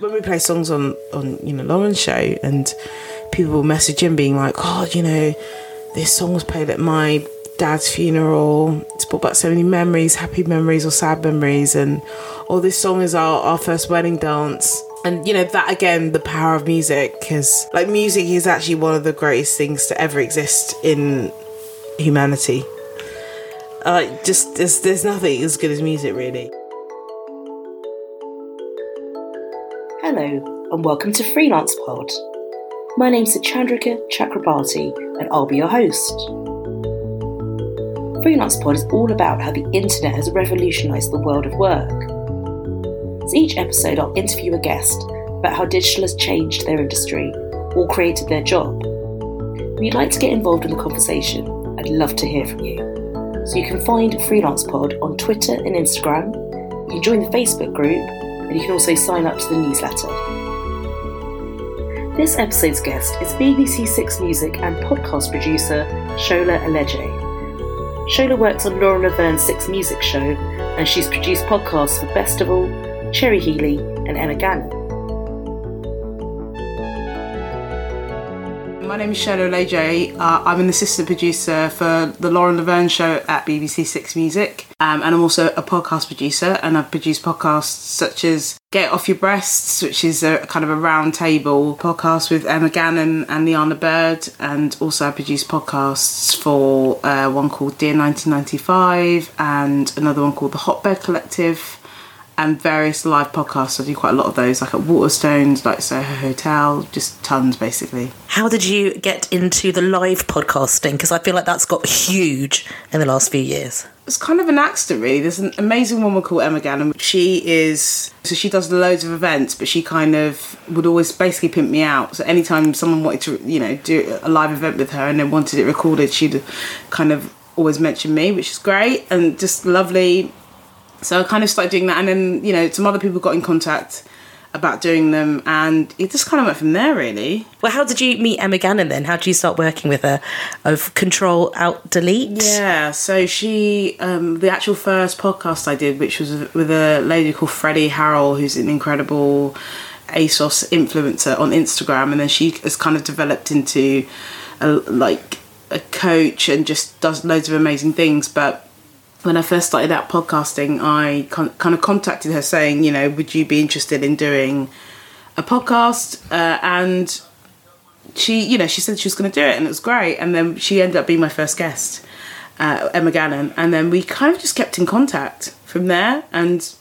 When we play songs on on you know Lauren's show, and people will message in being like, "Oh, you know, this song was played at my dad's funeral. It's brought back so many memories, happy memories or sad memories, and oh, this song is our our first wedding dance." And you know that again, the power of music, because like music is actually one of the greatest things to ever exist in humanity. Uh, just there's there's nothing as good as music, really. Hello, and welcome to Freelance Pod. My name's Chandrika Chakrabarti, and I'll be your host. Freelance Pod is all about how the internet has revolutionised the world of work. So each episode, I'll interview a guest about how digital has changed their industry or created their job. If you'd like to get involved in the conversation, I'd love to hear from you. So you can find Freelance Pod on Twitter and Instagram. You can join the Facebook group you can also sign up to the newsletter. This episode's guest is BBC Six Music and podcast producer Shola Alege. Shola works on Lauren Laverne's Six Music show, and she's produced podcasts for Bestival, Cherry Healey, and Emma Gannon. My name is Shola Alege. Uh, I'm an assistant producer for the Lauren Laverne show at BBC Six Music, um, and I'm also a podcast producer. And I've produced podcasts such as Get Off Your Breasts, which is a kind of a round table podcast with Emma Gannon and Lliana Bird, and also I produced podcasts for uh, one called Dear 1995 and another one called The Hotbed Collective and various live podcasts. I do quite a lot of those, like at Waterstones, like Soho Hotel, just tons basically. How did you get into the live podcasting? Because I feel like that's got huge in the last few years. It's kind of an accident, really. There's an amazing woman called Emma Gannon. She is, so she does loads of events, but she kind of would always basically pimp me out. So anytime someone wanted to, you know, do a live event with her and then wanted it recorded, she'd kind of always mention me, which is great and just lovely so I kind of started doing that, and then you know some other people got in contact about doing them, and it just kind of went from there, really. Well, how did you meet Emma Gannon then? How did you start working with her? Of Control Alt Delete. Yeah, so she, um, the actual first podcast I did, which was with a lady called Freddie Harrel, who's an incredible ASOS influencer on Instagram, and then she has kind of developed into a, like a coach and just does loads of amazing things, but when I first started out podcasting, I con- kind of contacted her saying, you know, would you be interested in doing a podcast? Uh, and she, you know, she said she was going to do it, and it was great. And then she ended up being my first guest, uh, Emma Gannon, and then we kind of just kept in contact from there. And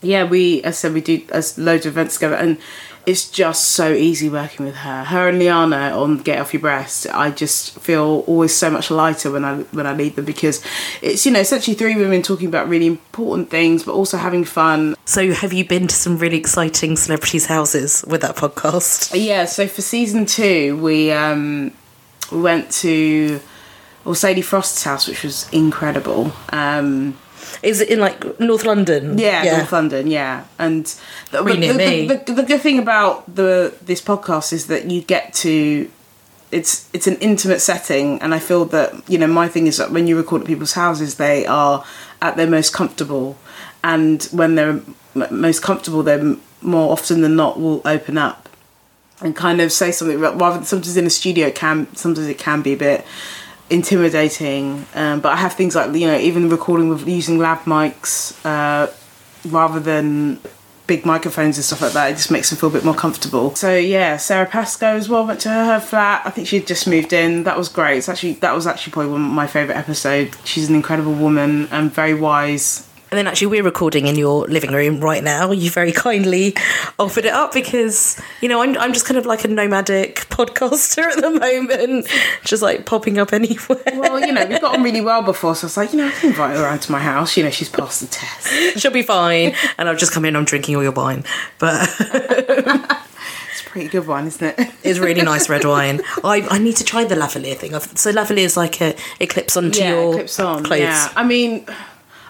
yeah, we, as I said, we do as loads of events together, and it's just so easy working with her. Her and Lliana on Get Off Your Breast. I just feel always so much lighter when I when I lead them because it's you know essentially three women talking about really important things, but also having fun. So, have you been to some really exciting celebrities' houses with that podcast? Yeah. So for season two, we um, we went to well Sadie Frost's house, which was incredible. Um, is it in like North London? Yeah, yeah. North London. Yeah, and the, really the, the, the, the, good thing about the this podcast is that you get to it's it's an intimate setting, and I feel that you know my thing is that when you record at people's houses, they are at their most comfortable, and when they're most comfortable, they're more often than not will open up and kind of say something rather than sometimes in a studio it can sometimes it can be a bit intimidating. Um, but I have things like you know even recording with using lab mics uh, rather than big microphones and stuff like that. It just makes them feel a bit more comfortable. So yeah, Sara Pascoe as well went to her, flat. I think she'd just moved in. That was great. It's actually that was actually probably one of my favourite episodes. She's an incredible woman and very wise and then actually, we're recording in your living room right now. You very kindly offered it up because, you know, I'm, I'm just kind of like a nomadic podcaster at the moment, just like popping up anywhere. Well, you know, we've got on really well before, so I was like, you know, I can invite her around to my house. You know, she's passed the test. She'll be fine. And I'll just come in, I'm drinking all your wine. But. it's a pretty good wine, isn't it? it's really nice red wine. I, I need to try the lavalier thing. So lavalier is like a it clips onto yeah, your clips on, clothes. Yeah, I mean,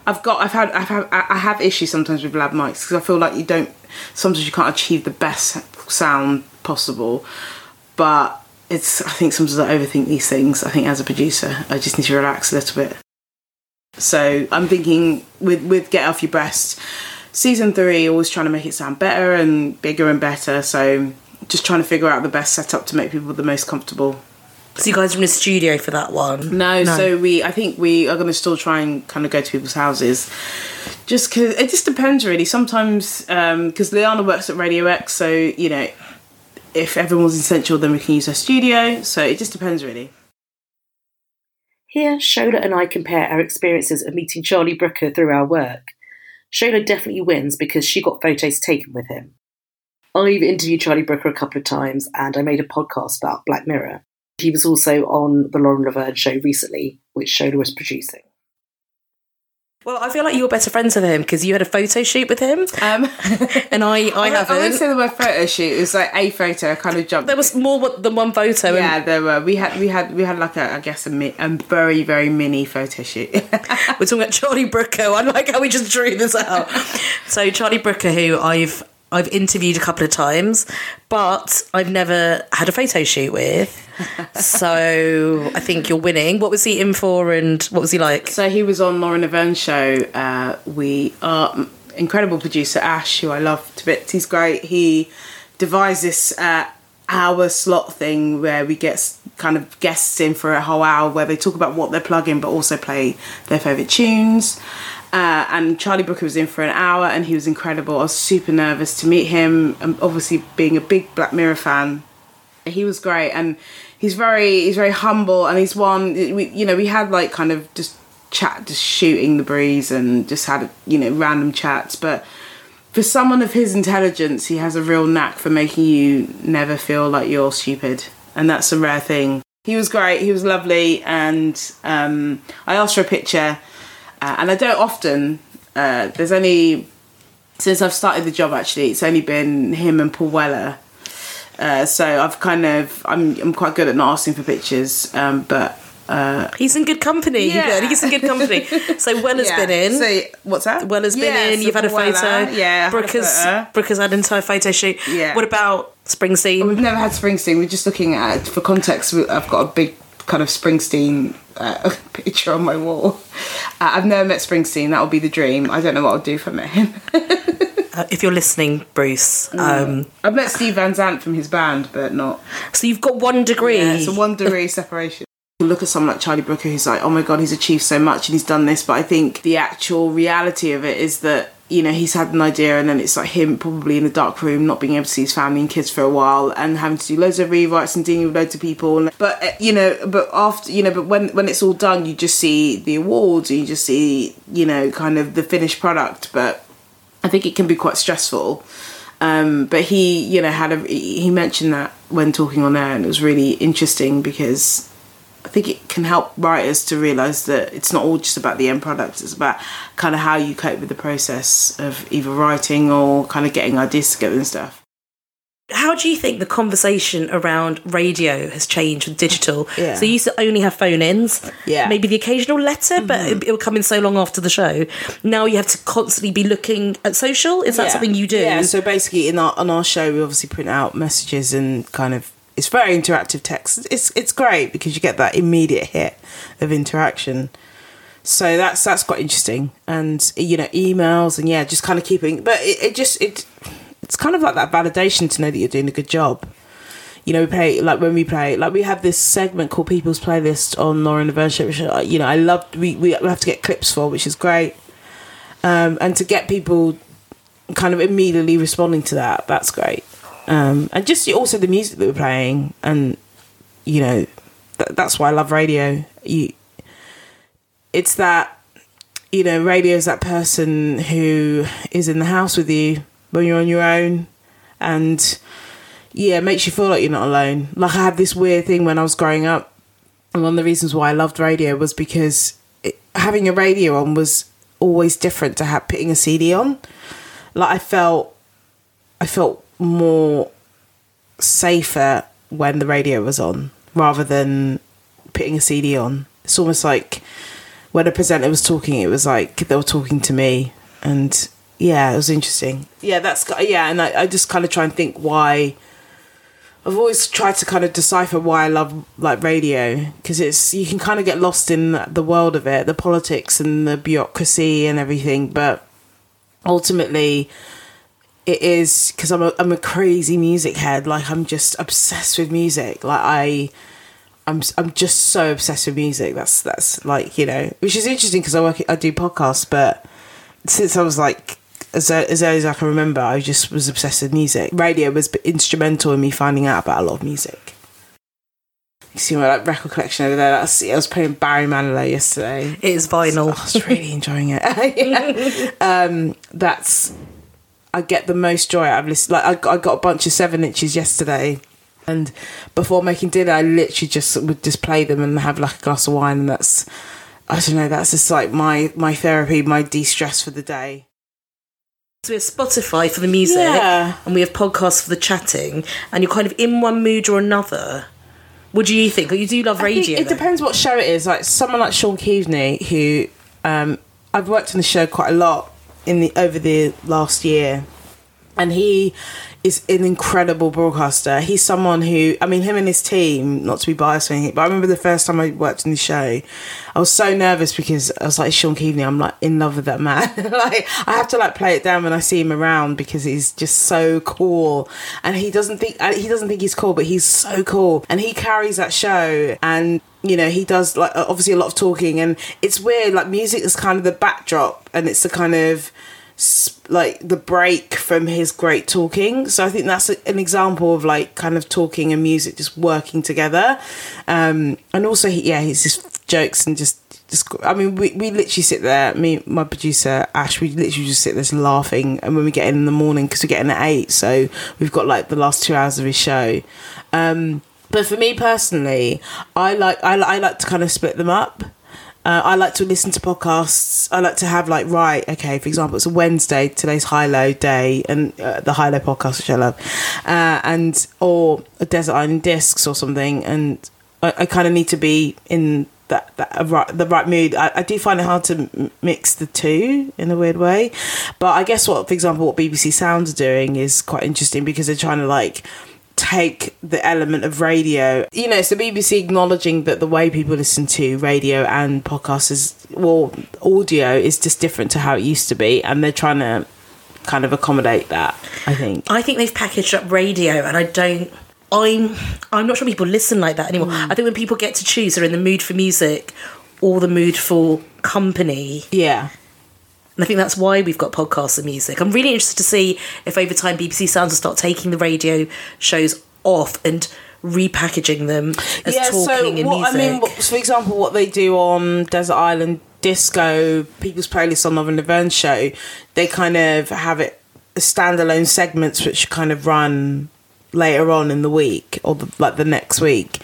I've got I've had I've had I have issues sometimes with lab mics because I feel like you don't sometimes you can't achieve the best sound possible, but it's I think sometimes I overthink these things. I think as a producer, I just need to relax a little bit. So I'm thinking with with Get Off Your Breast, season three, always trying to make it sound better and bigger and better. So just trying to figure out the best setup to make people the most comfortable. So you guys are in a studio for that one? No, so we I think we are going to still try and kind of go to people's houses, just because it just depends really. Sometimes um, because Lliana works at Radio X, so you know if everyone's essential, then we can use her studio. So it just depends really. Here, Shola and I compare our experiences of meeting Charlie Brooker through our work. Shola definitely wins because she got photos taken with him. I've interviewed Charlie Brooker a couple of times and I made a podcast about Black Mirror. He was also on the Lauren Laverne show recently, which Shola was producing. Well, I feel like you were better friends with him because you had a photo shoot with him, Um, and I, I I haven't. won't say the word photo shoot. It was like a photo. I kind of jumped. there was more than one photo. and- yeah, there were. We had we had we had like a I guess a, mi- a very very mini photo shoot. We're talking about Charlie Brooker. I like how we just drew this out. so Charlie Brooker, who I've I've interviewed a couple of times, but I've never had a photo shoot with. So I think you're winning. What was he in for, and what was he like? So he was on Lauren Laverne show. Uh, we are incredible producer Ash, who I love to bits. He's great. He devised this uh, hour slot thing where we get kind of guests in for a whole hour where they talk about what they're plugging, but also play their favorite tunes. Uh, and Charlie Brooker was in for an hour, and he was incredible. I was super nervous to meet him. And obviously, being a big Black Mirror fan, he was great. And he's very he's very humble and he's one we you know we had like kind of just chat just shooting the breeze and just had you know random chats. But for someone of his intelligence he has a real knack for making you never feel like you're stupid. And that's a rare thing. He was great. He was lovely. And um, i asked for a picture uh, and i don't often uh, there's only since i've started the job actually it's only been him and paul weller uh, so I've kind of I'm I'm quite good at not asking for pictures, um, but He's in good company. Yeah. He's in good company. So Weller's been in. So what's that? Weller's been Yeah, in. so You've had a Weller, photo. Yeah, had a Brooker's photo. Had an entire photo shoot. Yeah. What about Springsteen? We've never had Springsteen. We're just looking at for context. I've got a big kind of Springsteen uh, picture on my wall. Uh, I've never met Springsteen. That would be the dream. I don't know what I'll do if I met him. Uh, if you're listening, Bruce. Mm. Um, I've met Steve Van Zandt from his band, but not. so you've got one degree. Yeah, it's a one degree separation. You look at someone like Charlie Brooker who's like, oh my god, he's achieved so much and he's done this, but I think the actual reality of it is that you know he's had an idea and then it's like him probably in a dark room not being able to see his family and kids for a while and having to do loads of rewrites and dealing with loads of people but uh, you know but after you know but when when it's all done you just see the awards you just see you know kind of the finished product but I think it can be quite stressful. Um, but he, you know, had a he mentioned that when talking on air, and it was really interesting because think it can help writers to realize that it's not all just about the end product. It's about kind of how you cope with the process of either writing or kind of getting ideas together and stuff. How do you think the conversation around radio has changed with digital? Yeah. So you used to only have phone ins, Yeah. Mm-hmm. maybe the occasional letter, but it, it will come in so long after the show. Now you have to constantly be looking at social. Is that something you do? Yeah. So basically, in our on our show, we obviously print out messages and kind of it's very interactive text. It's it's great because you get that immediate hit of interaction. So that's that's quite interesting, and you know, emails and yeah, just kind of keeping. But it, it just it it's kind of like that validation to know that you're doing a good job. You know, we play like when we play like we have this segment called People's Playlist on Lauren show, which uh, you know I love. We we have to get clips for, which is great. Um, and to get people kind of immediately responding to that that's great um and just also the music that we're playing and you know th- that's why i love radio. You it's that you know radio is that person who is in the house with you when you're on your own and yeah it makes you feel like you're not alone. Like i had this weird thing when i was growing up and one of the reasons why i loved radio was because it, having a radio on was always different to have putting a cd on. Like I felt I felt more safer when the radio was on rather than putting a CD on. It's almost like when a presenter was talking, it was like they were talking to me, and yeah, it was interesting. Yeah, that's yeah, and I, I just kind of try and think why. I've always tried to kind of decipher why I love like radio because it's you can kind of get lost in the world of it, the politics and the bureaucracy and everything, but ultimately it is because I'm a, I'm a crazy music head like I'm just obsessed with music like I I'm I'm just so obsessed with music that's that's like you know which is interesting because I work I do podcasts but since I was like as, as early as I can remember I just was obsessed with music radio was instrumental in me finding out about a lot of music you see my like record collection over there. That's, I was playing Barry Manilow yesterday. It is vinyl. I was really enjoying it. yeah. um, that's I get the most joy out of listening. Like I got, I got a bunch of seven inches yesterday, and before making dinner, I literally just would just play them and have like a glass of wine, and that's I don't know. That's just like my my therapy, my de stress for the day. So we have Spotify for the music, Yeah. and we have podcasts for the chatting, and you're kind of in one mood or another. What do you think? You do love I radio. it though. depends what show it is. Like someone like Sean Keaveney, who um, I've worked on the show quite a lot in the over the last year, and he is an incredible broadcaster. He's someone who, I mean, him and his team. Not to be biased or anything, but I remember the first time I worked in the show, I was so nervous because I was like Sean Keaveney. I'm like in love with that man. like I have to like play it down when I see him around because he's just so cool, and he doesn't think uh, he doesn't think he's cool, but he's so cool, and he carries that show and you know he does like obviously a lot of talking and it's weird like music is kind of the backdrop and it's the kind of like the break from his great talking so i think that's an example of like kind of talking and music just working together um and also he, yeah he's just jokes and just just I mean, we, we literally sit there. Me, my producer Ash, we literally just sit there laughing. And when we get in in the morning, because we get in at eight, so we've got like the last two hours of his show. Um, but for me personally, I like I, I like to kind of split them up. Uh, I like to listen to podcasts. I like to have like right, okay. For example, it's a Wednesday. Today's high low day, and uh, the high low podcast, which I love, uh, and or a desert island discs or something. And I, I kind of need to be in that, that right, the right mood. I, I do find it hard to mix the two in a weird way, but I guess what, for example, what BBC Sounds are doing is quite interesting because they're trying to like take the element of radio. You know, it's the BBC acknowledging that the way people listen to radio and podcasts is, well, audio is just different to how it used to be, and they're trying to kind of accommodate that, I think. I think they've packaged up radio, and I don't. I'm I'm not sure people listen like that anymore. Hmm. I think when people get to choose, they're in the mood for music or the mood for company. Yeah. And I think that's why we've got podcasts and music. I'm really interested to see if over time BBC Sounds will start taking the radio shows off and repackaging them as talking and what, music. I mean, what, for example, what they do on Desert Island Disco, people's playlist on Lauren Laverne show, they kind of have it standalone segments which kind of run later on in the week or the, like the next week.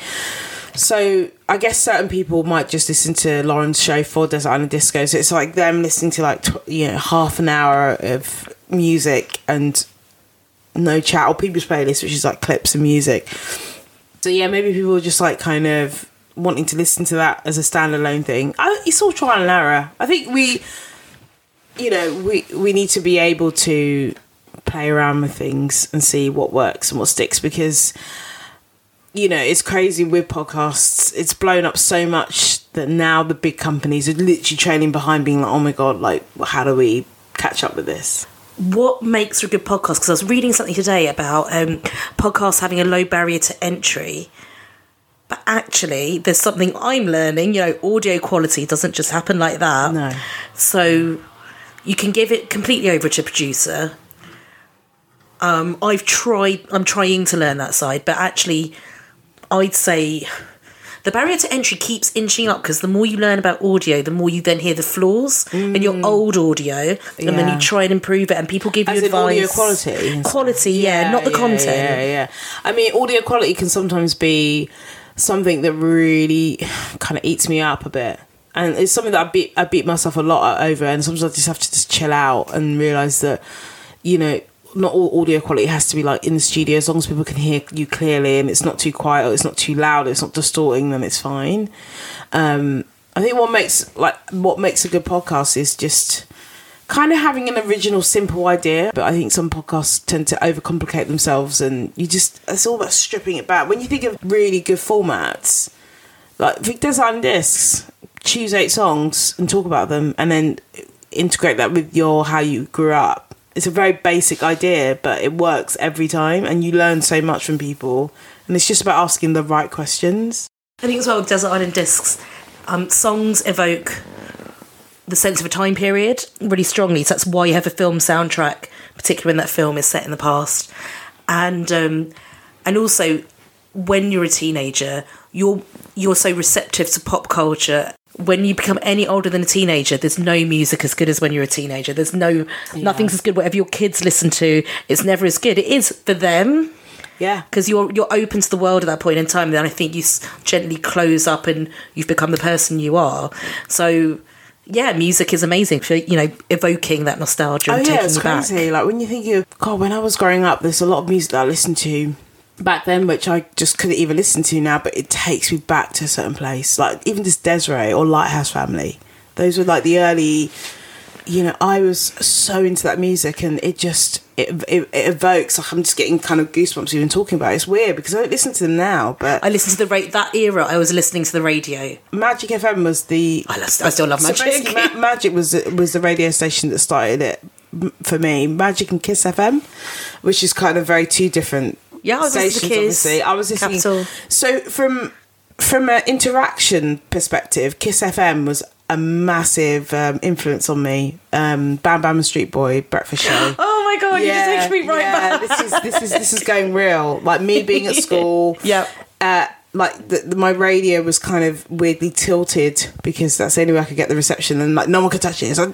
So I guess certain people might just listen to Lauren's show for Desert Island Disco. So it's like them listening to like tw- you know half an hour of music and no chat or people's playlist, which is like clips of music. So yeah, maybe people are just like kind of wanting to listen to that as a standalone thing. I, it's all trial and error. I think we, you know, we we need to be able to play around with things and see what works and what sticks because you know it's crazy with podcasts. It's blown up so much that now the big companies are literally trailing behind, being like, "Oh my god, like how do we catch up with this?" what makes for a good podcast? Because I was reading something today about um, podcasts having a low barrier to entry. But actually, there's something I'm learning. You know, audio quality doesn't just happen like that. No. So you can give it completely over to a producer. Um, I've tried. I'm trying to learn that side, but actually, I'd say the barrier to entry keeps inching up because the more you learn about audio, the more you then hear the flaws in your old audio, and then Mm. You try and improve it. And people give As you in advice. audio quality quality, yeah, not the yeah, content. Yeah, yeah. I mean, audio quality can sometimes be something that really kind of eats me up a bit. And it's something that I beat I beat myself a lot over, and sometimes I just have to just chill out and realize that, you know, not all audio quality has to be like in the studio. As long as people can hear you clearly and it's not too quiet, or it's not too loud, it's not distorting, then it's fine. Um, I think what makes like what makes a good podcast is just kind of having an original simple idea but i think some podcasts tend to overcomplicate themselves and you just it's all about stripping it back when you think of really good formats like if design discs choose eight songs and talk about them and then integrate that with your how you grew up. It's a very basic idea, but it works every time, and you learn so much from people. And it's just about asking the right questions. I think as well, Desert Island Discs, um, songs evoke the sense of a time period really strongly. So that's why you have a film soundtrack, particularly when that film is set in the past. And um, and also when you're a teenager, you're you're so receptive to pop culture. When you become any older than a teenager, there's no music as good as when you're a teenager. There's no nothing's as good. Whatever your kids listen to, it's never as good. It is for them Yeah. because you're you're open to the world at that point in time. Then I think you s- gently close up and you've become the person you are. So yeah, music is amazing for you know evoking that nostalgia Oh and yeah, taking it's you back. crazy. Like when you think of God, when I was growing up, there's a lot of music that I listened to back then, which I just couldn't even listen to now. But it takes me back to a certain place. Like even this Desiree or Lighthouse Family. Those were like the early. You know, I was so into that music, and it just it, it, it evokes. Like I'm just getting kind of goosebumps even talking about it. It's weird because I don't listen to them now. But I listened to the rate that era. I was listening to the radio. Magic FM was the I, love, I still love Magic. basically, Ma- Magic was was the radio station that started it for me. Magic and Kiss FM, which is kind of very two different Yeah, I was listening to stations. Kiss, obviously, I was listening. Capital. So from from an interaction perspective, Kiss FM was a massive um, influence on me. Um, Bam Bam and Street Boy, Breakfast Show. oh my god, you just me right yeah, back. This is this is this is going real. Like me being at school. Yep. Uh, like the, the, my radio was kind of weirdly tilted because that's the only way I could get the reception, and like no one could touch it. So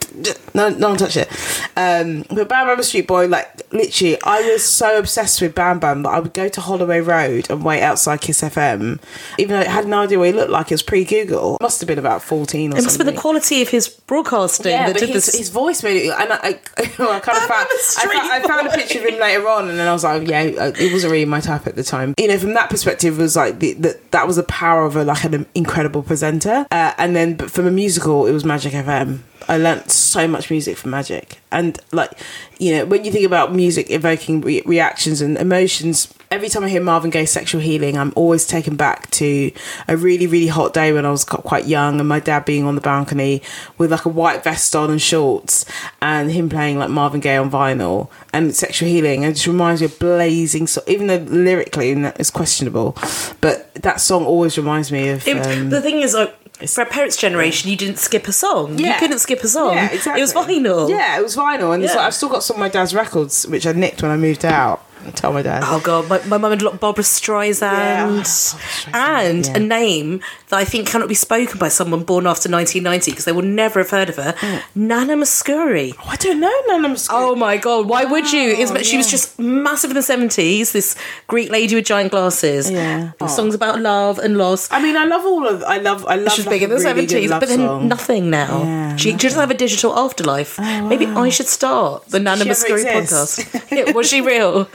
no, no one touched it. Um, but Bam Bam Street Boy, like literally, I was so obsessed with Bam Bam that I would go to Holloway Road and wait outside Kiss FM, even though I had no idea what he looked like. It was pre Google. Must have been about fourteen or It must have something. been the quality of his broadcasting Yeah, that did his, this. his voice made it, and I, I, I kind of found, I, found, I found a picture of him later on, and then I was like, yeah, uh, it wasn't really my type at the time. You know, from that perspective, it was like the, the, that was the power of a like an incredible presenter, uh, and then but from a musical, it was Magic FM. I learnt so much music from Magic, and like you know, when you think about music evoking re- reactions and emotions. Every time I hear Marvin Gaye's "Sexual Healing," I'm always taken back to a really, really hot day when I was quite young, and my dad being on the balcony with like a white vest on and shorts, and him playing like Marvin Gaye on vinyl and "Sexual Healing." And It just reminds me of blazing. So even though lyrically it's questionable, but that song always reminds me of. It- um, the thing is, like, for a parents' generation, you didn't skip a song. You couldn't skip a song. Yeah, exactly. It was vinyl. Yeah, it was vinyl, and Yeah. like, I've still got some of my dad's records, which I nicked when I moved out. Tell my dad. Oh god, my, my mum had a lot Barbra Streisand, Yeah, oh, and yeah. a name that I think cannot be spoken by someone born after 1990 because they will never have heard of her, Mm. Nana Mouskouri. Oh, I don't know, Nana Mouskouri. Oh my god, why would you? Wow, she was just massive in the 70s, this Greek lady with giant glasses. Yeah. And Songs about love and loss. I mean, I love all of. I love. I love. She was like, big in the really 70s, but then song. nothing now. She, she doesn't have a digital afterlife. Maybe I should start the Nana Mouskouri podcast. yeah, was she real?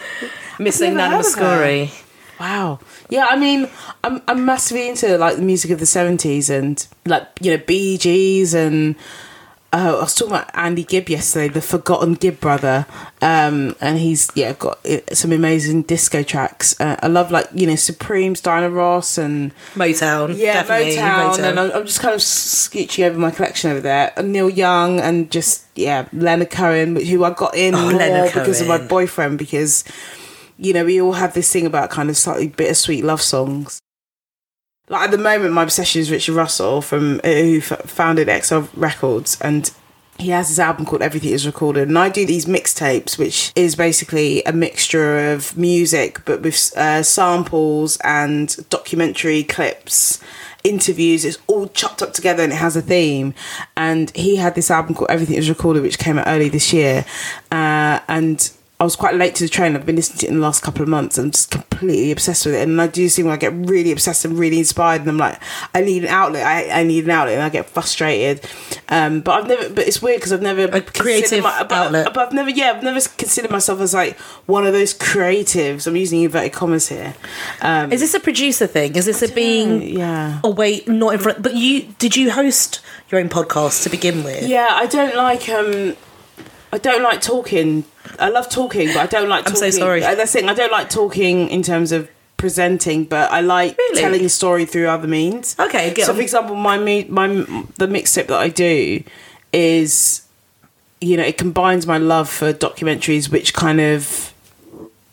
Missing never Nana heard of her. Mouskouri. Wow. Yeah, I mean, I'm I'm massively into like the music of the seventies and like you know Bee Gees and uh, I was talking about Andy Gibb yesterday, the Forgotten Gibb brother, um, and he's yeah got uh, some amazing disco tracks. Uh, I love like you know Supremes, Diana Ross, and Motown. yeah definitely, Motown, and I'm, I'm just kind of scooching over my collection over there. And Neil Young and just yeah Leonard Cohen, who I got in Oh, because of my boyfriend because you know we all have this thing about kind of slightly bittersweet love songs. Like at the moment, my obsession is Richard Russell from uh, who founded XL Records, and he has this album called Everything Is Recorded, and I do these mixtapes, which is basically a mixture of music but with uh, samples and documentary clips. Interviews, it's all chopped up together and it has a theme. And he had this album called Everything Is Recorded, which came out early this year. Uh, and I was quite late to the train. I've been listening to it in the last couple of months. I'm just completely obsessed with it. And I do seem when I get really obsessed and really inspired, and I'm like, I need an outlet. I, I need an outlet, and I get frustrated. Um, but I've never. But it's weird because I've never considered creative my- but, outlet. But I've never. Yeah, I've never considered myself as like one of those creatives. I'm using inverted commas here. Um, Is this a producer thing? Is this a being? yeah. Oh wait, not in front. But you did you host your own podcast to begin with? Yeah, I don't like um I don't like talking. I love talking, but I don't like I'm talking. so sorry. That's the thing. I don't like talking in terms of presenting, but I like Really? telling a story through other means. Okay, get So, on. for example, my my the mixtape that I do is you know, it combines my love for documentaries, which kind of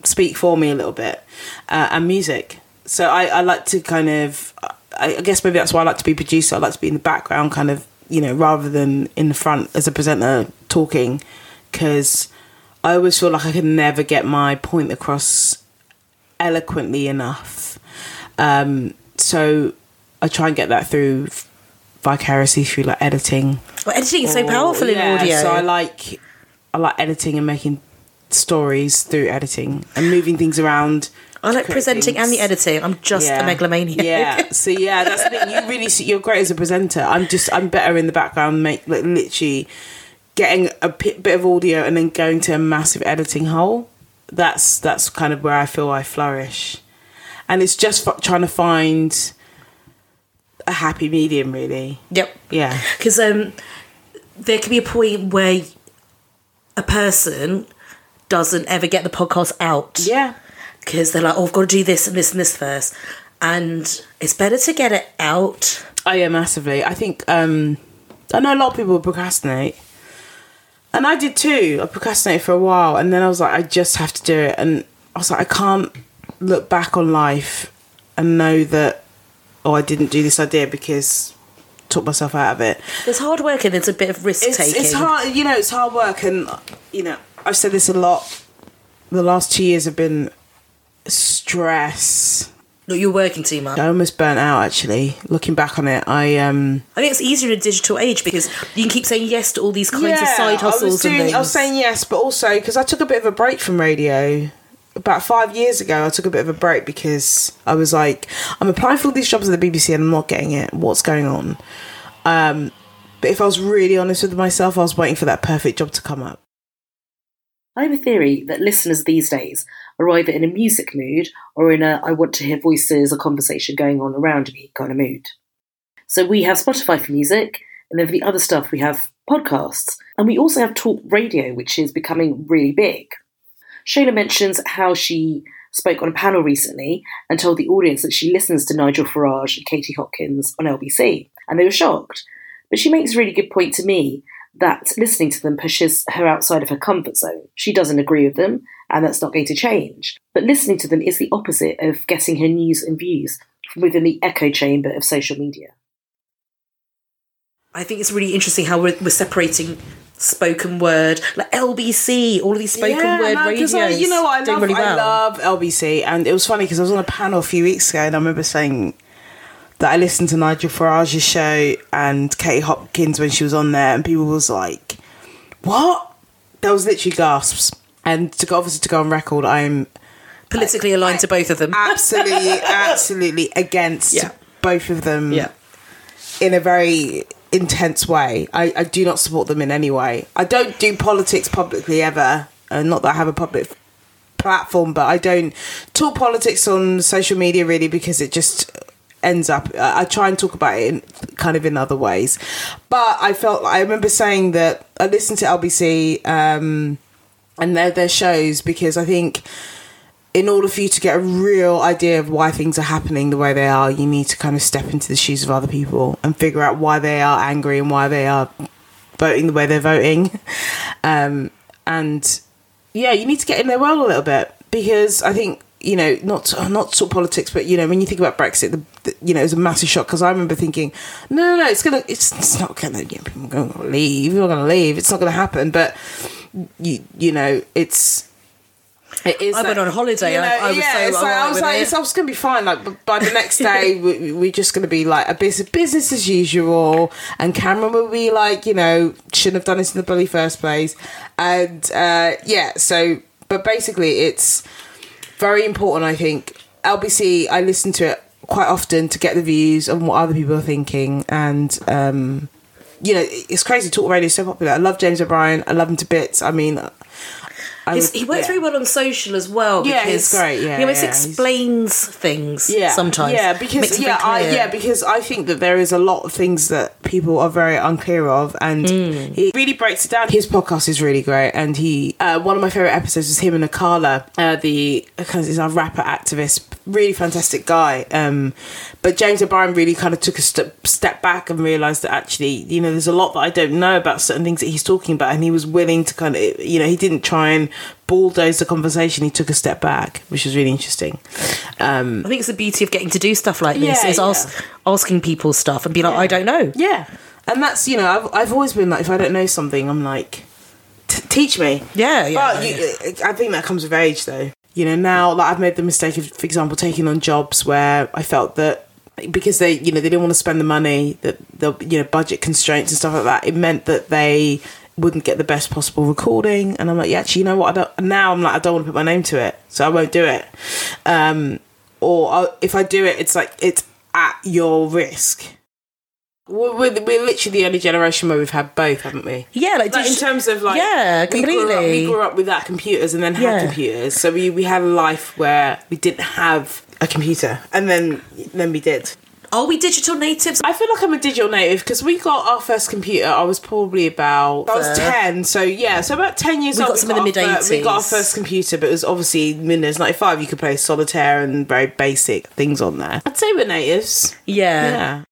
speak for me a little bit, uh, and music. So I, I like to kind of, I, I guess maybe that's why I like to be producer. I like to be in the background, kind of, you know, rather than in the front as a presenter talking, because I always feel like I can never get my point across eloquently enough. Um, so I try and get that through vicariously through like editing. Well, editing is so Or- powerful in audio. So I like I like editing and making stories through editing and moving things around. I like presenting and the editing. I'm just a megalomaniac. Yeah. So yeah, that's the thing. You really see, you're great as a presenter. I'm just I'm better in the background, make like literally getting a bit of audio and then going to a massive editing hole. That's that's kind of where I feel I flourish, and it's just f- trying to find a happy medium, really. Yep. Yeah. Because um, there can be a point where a person doesn't ever get the podcast out. Yeah. Because they're like, oh, I've got to do this and this and this first. And it's better to get it out. Oh yeah, massively. I think um I know a lot of people procrastinate. And I did too. I procrastinated for a while and then I was like, I just have to do it and I was like, I can't look back on life and know that oh I didn't do this idea because I took myself out of it. There's hard work and there's a bit of risk It's taking. it's hard you know, it's hard work and you know, I've said this a lot. The last two years have been stress. You're working too much. I almost burnt out actually. Looking back on it, I um I think it's easier in a digital age because you can keep saying yes to all these kinds of side hustles I was, doing, and things. I was saying yes, but also because I took a bit of a break from radio. About five years ago, I took a bit of a break because I was like, I'm applying for all these jobs at the BBC and I'm not getting it. What's going on? Um, but if I was really honest with myself, I was waiting for that perfect job to come up. I have a theory that listeners these days are either in a music mood or in a I want to hear voices or conversation going on around me kind of mood. So we have Spotify for music, and then for the other stuff, we have podcasts. And we also have talk radio, which is becoming really big. Shola mentions how she spoke on a panel recently and told the audience that she listens to Nigel Farage and Katie Hopkins on LBC, and they were shocked. But she makes a really good point to me that listening to them pushes her outside of her comfort zone. She doesn't agree with them, and that's not going to change. But listening to them is the opposite of getting her news and views from within the echo chamber of social media. I think it's really interesting how we're, we're separating spoken word, like LBC, all of these spoken word no, 'cause radios. I, you know what? I doing love, really I love LBC, and it was funny because I was on a panel a few weeks ago, and I remember saying that I listened to Nigel Farage's show and Kate Hopkins when she was on there, and people was like, "What?" There was literally gasps. And to go, obviously to go on record, I'm Politically aligned to both of them. absolutely, absolutely against Yeah. both of them yeah. in a very intense way. I, I do not support them in any way. I don't do politics publicly ever. Uh, not that I have a public platform, but I don't talk politics on social media really because it just ends up. I try and talk about it in kind of in other ways. But I felt I remember saying that I listened to LBC um, and their their shows because I think in order for you to get a real idea of why things are happening the way they are, you need to kind of step into the shoes of other people and figure out why they are angry and why they are voting the way they're voting. Um, and yeah, you need to get in their world a little bit because I think you know not not sort of politics, but you know when you think about Brexit, the, you know it was a massive shock because I remember thinking, no, no, no, it's gonna, it's, it's not gonna, you know, people are gonna leave, people are gonna leave, it's not gonna happen, but you you know it's it is I went that- on holiday, you know, I- I was yeah, so like, I was like, it. it's, I gonna be fine. Like, by the next day, we, we're just gonna be like a business, business as usual. And Cameron will be like, you know, shouldn't have done this in the bloody first place. And uh, yeah, so, but basically, it's very important. I think LBC. I listen to it quite often to get the views on what other people are thinking, and um, you know, it's crazy. Talk radio is so popular. I love James O'Brien. I love him to bits. I mean. His, would- he works yeah. very well on social as well. Yeah, because he's great, yeah, he almost yeah, explains things. yeah, sometimes. Yeah, because yeah, I, yeah, because I think that there is a lot of things that people are very unclear of, and Mm. he really breaks it down. His podcast is really great, and he uh, one of my favorite episodes was him and Akala, uh, the because he's a rapper activist, really fantastic guy. Um, but James O'Brien really kind of took a step step back and realized that actually, you know, there's a lot that I don't know about certain things that he's talking about, and he was willing to kind of, you know, he didn't try and bulldoze the conversation. He took a step back, which was really interesting. Um, I think it's the beauty of getting to do stuff like this Yeah, is ask, asking people stuff and be like, I don't know. Yeah, and that's you know I've I've always been like if I don't know something I'm like "T- teach me. Yeah, yeah. But you, I think that comes with age though. You know now like I've made the mistake of for example taking on jobs where I felt that because they you know they didn't want to spend the money that the you know budget constraints and stuff like that it meant that they wouldn't get the best possible recording and I'm like yeah actually you know what I don't now I'm like I don't want to put my name to it so I won't do it um or i if I do it it's like it's at your risk we're, we're, we're literally the only generation where we've had both, haven't we? yeah, like, Like in terms of like, yeah, we grew, up, completely. we grew up without computers and then had Yeah. computers, so we we had a life where we didn't have a computer, and then then we did. Are we digital natives? I feel like I'm a digital native because we got our first computer. I was probably about I was ten, so yeah, so about ten years We old. got some in the our fir- We got our first computer, but it was obviously Windows ninety five. You could play solitaire and very basic things on there. I'd say we're natives. Yeah.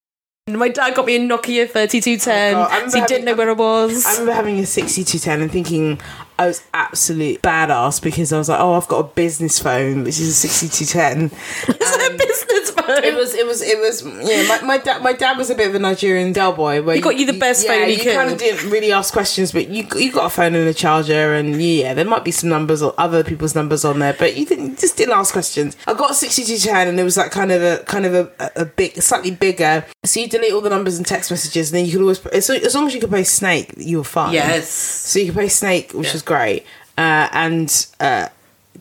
Yeah. My dad got me a Nokia 3210, Oh, God, so he didn't know where it was. I remember having a 6210 and thinking I was absolute badass because I was like, oh, I've got a business phone, which is a 6210. Is it a business phone? It was, it was, it was. Yeah, my, my dad, my dad was a bit of a Nigerian Del boy. Where He got you the best phone he you kind of didn't really ask questions, but you you got a phone and a charger, and yeah, there might be some numbers or other people's numbers on there, but you didn't you just didn't ask questions. I got a sixty two ten, and it was like kind of a kind of a, a big, slightly bigger. So you delete all the numbers and text messages, and then you could always as, as long as you could play Snake, you were fine. yes. So you could play Snake, which was great. Uh, and uh,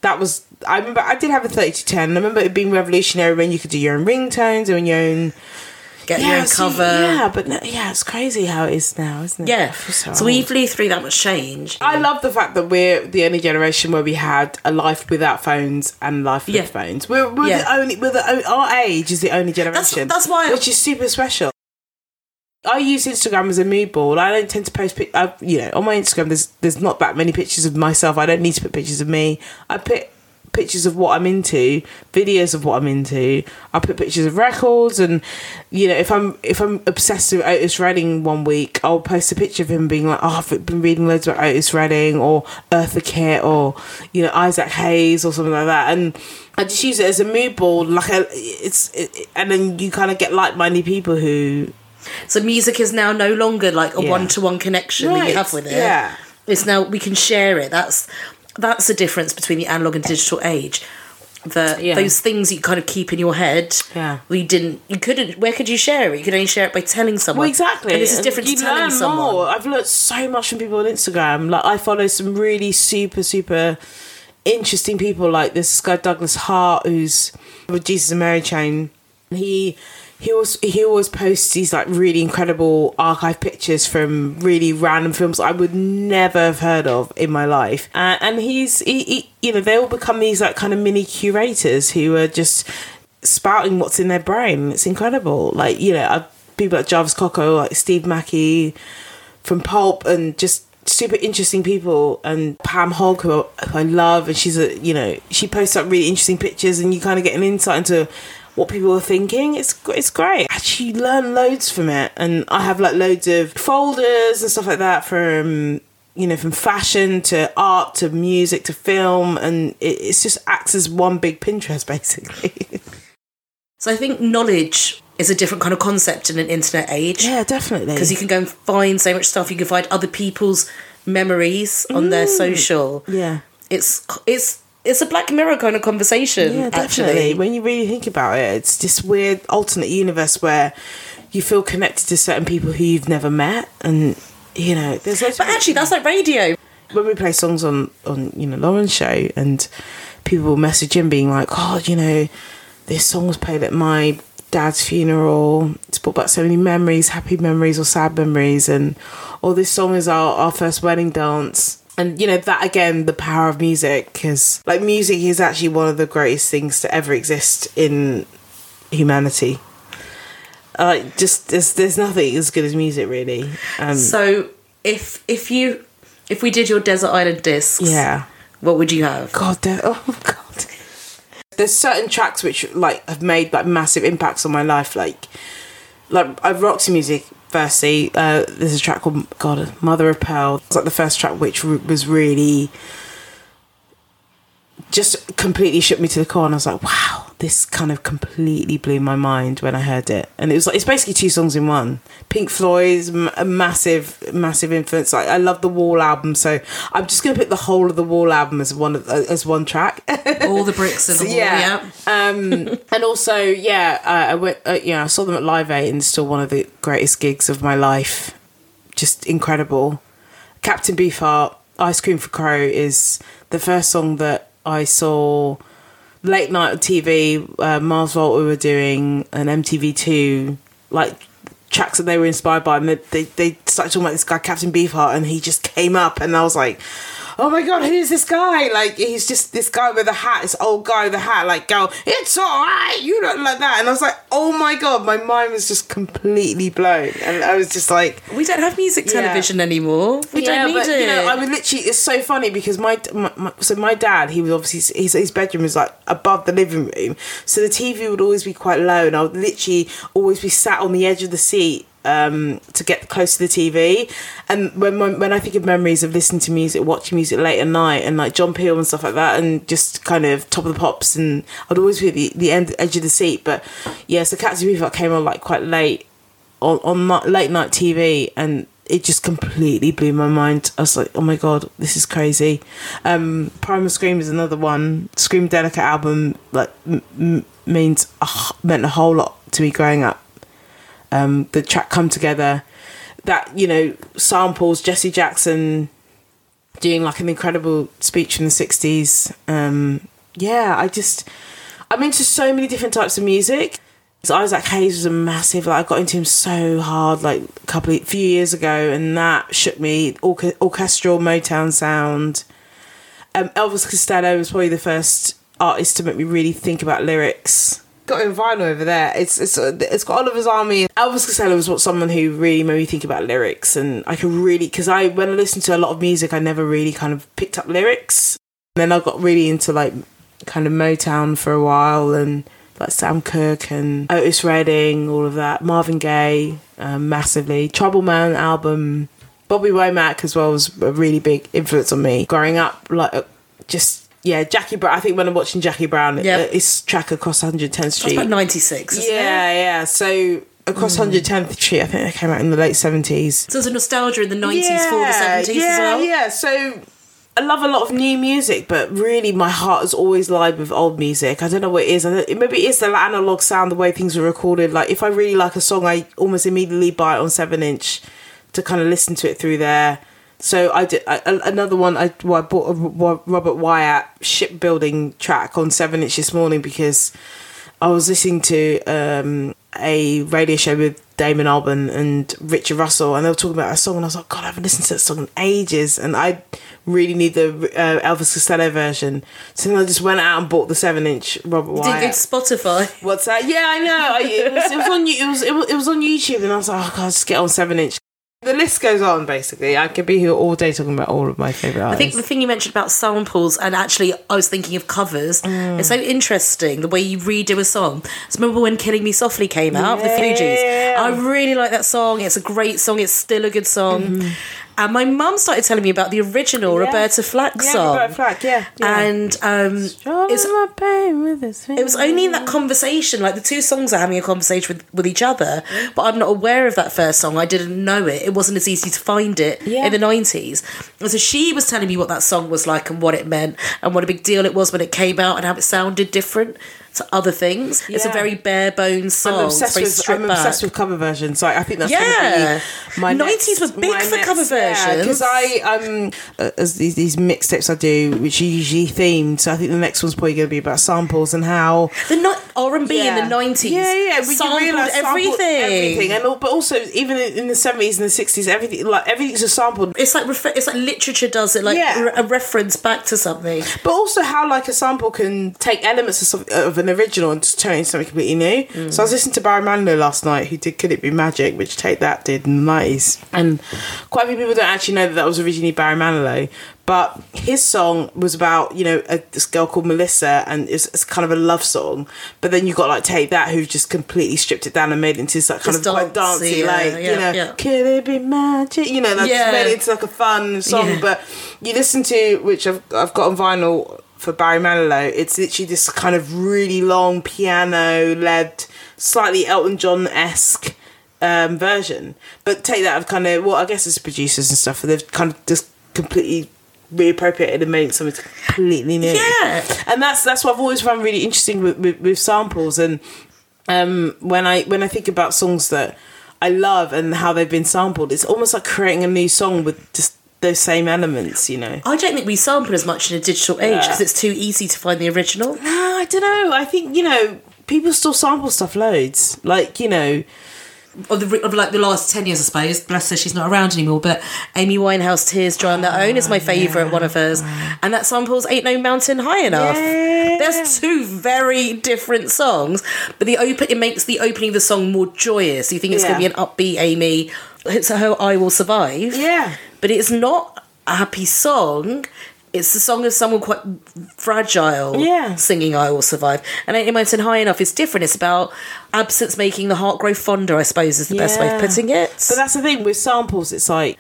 that was, I remember I did have a 3210. I remember it being revolutionary when you could do your own ringtones and your own. Get your own so- cover. yeah, but no, yeah, it's crazy how it is now, isn't it? Yeah. feel So we flew through that much change. I love the fact that we're the only generation where we had a life without phones and life with Yeah. phones. We're, we're Yeah. the only, we're the our age is the only generation. that's why- which is super special. I use Instagram as a mood board. I don't tend to post, pic- I, you know, on my Instagram. There's there's not that many pictures of myself. I don't need to put pictures of me. I put pictures of what I'm into, videos of what I'm into. I put pictures of records, and you know, if I'm if I'm obsessed with Otis Redding one week, I'll post a picture of him being like, "Oh, I've been reading loads about Otis Redding or Eartha Kitt or you know Isaac Hayes or something like that," and I just use it as a mood board. Like a, it's, it, and then you kind of get like-minded people who So music is now no longer like a Yeah. one-to-one connection that you have with it. yeah. It's now we can share it. That's that's the difference between the analog and digital age. That Yeah. those things you kind of keep in your head. Yeah. We didn't. You couldn't. Where could you share it? You could only share it by telling someone. Well, exactly. And this is different to you telling learn someone. More. I've learned so much from people on Instagram. Like I follow some really super super interesting people. Like this guy Douglas Hart, who's with Jesus and Mary Chain. He he always he always posts these like really incredible archive pictures from really random films I would never have heard of in my life. Uh, and he's he, he you know they all become these like kind of mini curators who are just spouting what's in their brain. It's incredible. Like you know, I've, people like Jarvis Cocker, like Steve Mackey from Pulp, and just super interesting people. And Pam Hogg, who I love, and she's a you know she posts up really interesting pictures, and you kind of get an insight into what people are thinking. It's it's great. Actually, you learn loads from it, and I have like loads of folders and stuff like that from you know from fashion to art to music to film, and it it's just acts as one big Pinterest basically. So I think knowledge is a different kind of concept in an internet age. yeah, definitely. because you can go and find so much stuff. You can find other people's memories on their mm. social. yeah. It's it's it's a Black Mirror kind of conversation. Yeah, definitely. actually. When you really think about it, it's this weird alternate universe where you feel connected to certain people who you've never met, and you know, there's But actually, that's like radio. when we play songs on on you know Lauren's show, and people will message in being like, "Oh, you know, this song was played at my dad's funeral. It's brought back so many memories, happy memories or sad memories, and or this song is our our first wedding dance." And you know that again the power of music because like music is actually one of the greatest things to ever exist in humanity. Uh, just there's there's nothing as good as music really. Um, So if if you if we did your desert island discs, yeah. what would you have? god there, oh god. There's certain tracks which like have made like massive impacts on my life like like I've rocked music firstly uh there's a track called god mother of pearl. It's like the first track which r- was really just completely shook me to the core and I was like wow this kind of completely blew my mind when I heard it and it was like it's basically two songs in one Pink Floyd's m- a massive massive influence like I love the Wall album so I'm just gonna put the whole of the Wall album as one of, as one track All the bricks in the wall, yeah. um, and also, yeah, uh, I went. Uh, yeah, I saw them at Live Eight, and still one of the greatest gigs of my life. Just incredible. Captain Beefheart, "Ice Cream for Crow" is the first song that I saw late night TV. Uh, Mars Volta were doing an MTV Two like tracks that they were inspired by, and they, they they started talking about this guy Captain Beefheart, and he just came up, and I was like. Oh my god, who's this guy? Like he's just this guy with a hat, this old guy with a hat, like go, it's alright, you don't like that. And I was like, oh my god, my mind was just completely blown. And I was just like, We don't have music Yeah. television anymore. We don't need but, it. You know, I would literally. It's so funny because my, my, my so my dad, he was obviously his his bedroom was like above the living room, so the TV would always be quite low, and I would literally always be sat on the edge of the seat. Um, to get close to the TV, and when when when I think of memories of listening to music, watching music late at night, and like John Peel and stuff like that, and just kind of top of the pops, and I'd always be at the, the end edge of the seat. But yeah, so Captain Beefheart came on like quite late, on on late night TV, and it just completely blew my mind. I was like, oh my god, this is crazy. Um, Primal Scream is another one. Screamadelica album like m- m- means a, h- meant a whole lot to me growing up. Um, the track come together, that you know samples Jesse Jackson doing like an incredible speech from the sixties. Um, yeah, I just I'm into so many different types of music. So Isaac Hayes was a massive. Like I got into him so hard, like a couple of few years ago, and that shook me. Orche- orchestral Motown sound. Um, Elvis Costello was probably the first artist to make me really think about lyrics. Got vinyl over there. It's it's it's got Oliver's Army. Elvis Costello was what someone who really made me think about lyrics, and I could really because I when I listened to a lot of music, I never really kind of picked up lyrics. And then I got really into like kind of Motown for a while and like Sam Cooke and Otis Redding, all of that. Marvin Gaye, um, massively. Trouble Man album. Bobby Womack as well was a really big influence on me growing up. Like uh, just yeah, Jackie Brown. I think when I'm watching Jackie Brown, Yep. yeah. Uh, it's track across 110th That's Street. about 96, isn't yeah, it? yeah. So across hmm. 110th Street, I think they came out in the late 70s So there's a nostalgia in the 90s for the 70s yeah, as well. Yeah, so I love a lot of new music, but really my heart has always lied with old music. I don't know what it is. Maybe it is the analog sound, the way things were recorded. Like if I really like a song, I almost immediately buy it on seven inch to kind of listen to it through there. So I did I, another one. I, well, I bought a Robert Wyatt shipbuilding track on seven inch this morning because I was listening to um, a radio show with Damon Albarn and Richard Russell, and they were talking about a song, and I was like, God, I haven't listened to that song in ages, and I really need the uh, Elvis Costello version. So then I just went out and bought the seven-inch Robert Wyatt. Did Spotify. What's that? Yeah, I know. I, it, was, it was on it was, it was it was on YouTube, and I was like, oh God, just get on seven-inch. The list goes on. Basically, I could be here all day talking about all of my favorite I think the thing you mentioned about samples, and actually, I was thinking of covers. Mm. It's so interesting the way you redo a song. So remember when "Killing Me Softly" came out, the Fugees? I really like that song. It's a great song. It's still a good song. And my mum started telling me about the original. Yeah. Roberta Flack yeah, song. Roberta Flack, yeah, yeah. And um, it's my pain with his it was only in that conversation, like the two songs are having a conversation with, with each other, but I'm not aware of that first song. I didn't know it. It wasn't as easy to find it Yeah. in the 90s. And so she was telling me what that song was like and what it meant and what a big deal it was when it came out and how it sounded different to other things. It's a very bare bones song. I'm obsessed with I'm obsessed with cover versions. So I think that's Yeah. my 90s were big for cover versions. because I um uh, as these these mixtapes I do, which are usually themed. So I think the next one's probably going to be about samples and how The not R and B in the nineties. Yeah, yeah. But sampled you realise everything. everything, and al- but also even in the seventies and the sixties, everything like everything's a sample. It's like refer- it's like literature does it, like Yeah. re- a reference back to something. But also how like a sample can take elements of, some- of an original and just turn it into something completely new. Mm. So I was listening to Barry Manilow last night, who did "Could It Be Magic," which Take That did in the nineties, and quite a few people don't actually know that that was originally Barry Manilow. But his song was about you know a, this girl called Melissa, and it's, it's kind of a love song. But then you got like Take That, who just completely stripped it down and made it into this like kind of quite dancey, dancey, yeah, like yeah, you know, yeah. could it be magic? You know, like Yeah. made it into like a fun song. But you listen to which I've I've got on vinyl for Barry Manilow. It's literally this kind of really long piano led, slightly Elton John esque um, version. But take that of kind of well, I guess it's producers and stuff. and They've kind of just completely reappropriated and made something completely new. Yeah. and that's that's what I've always found really interesting with, with, with samples and um, when I when I think about songs that I love and how they've been sampled, it's almost like creating a new song with just those same elements, you know. I don't think we sample as much in a digital age because it's too easy to find the original. No, I don't know. I think you know people still sample stuff loads. Like you know, Of the of like the last ten years, I suppose. Bless her, she's not around anymore. But Amy Winehouse, "Tears Dry on Their Own" is my oh, favourite one of hers, and that samples "Ain't No Mountain High Enough." Yeah. There's two very different songs, but the open it makes the opening of the song more joyous. You think it's going to be an upbeat Amy. It's her "I Will Survive." yeah, but it's not a happy song. It's the song of someone quite fragile Yeah. singing I Will Survive. And Ain't Mountain High Enough is different. It's about absence making the heart grow fonder, I suppose is the best way of putting it. But that's the thing with samples. It's like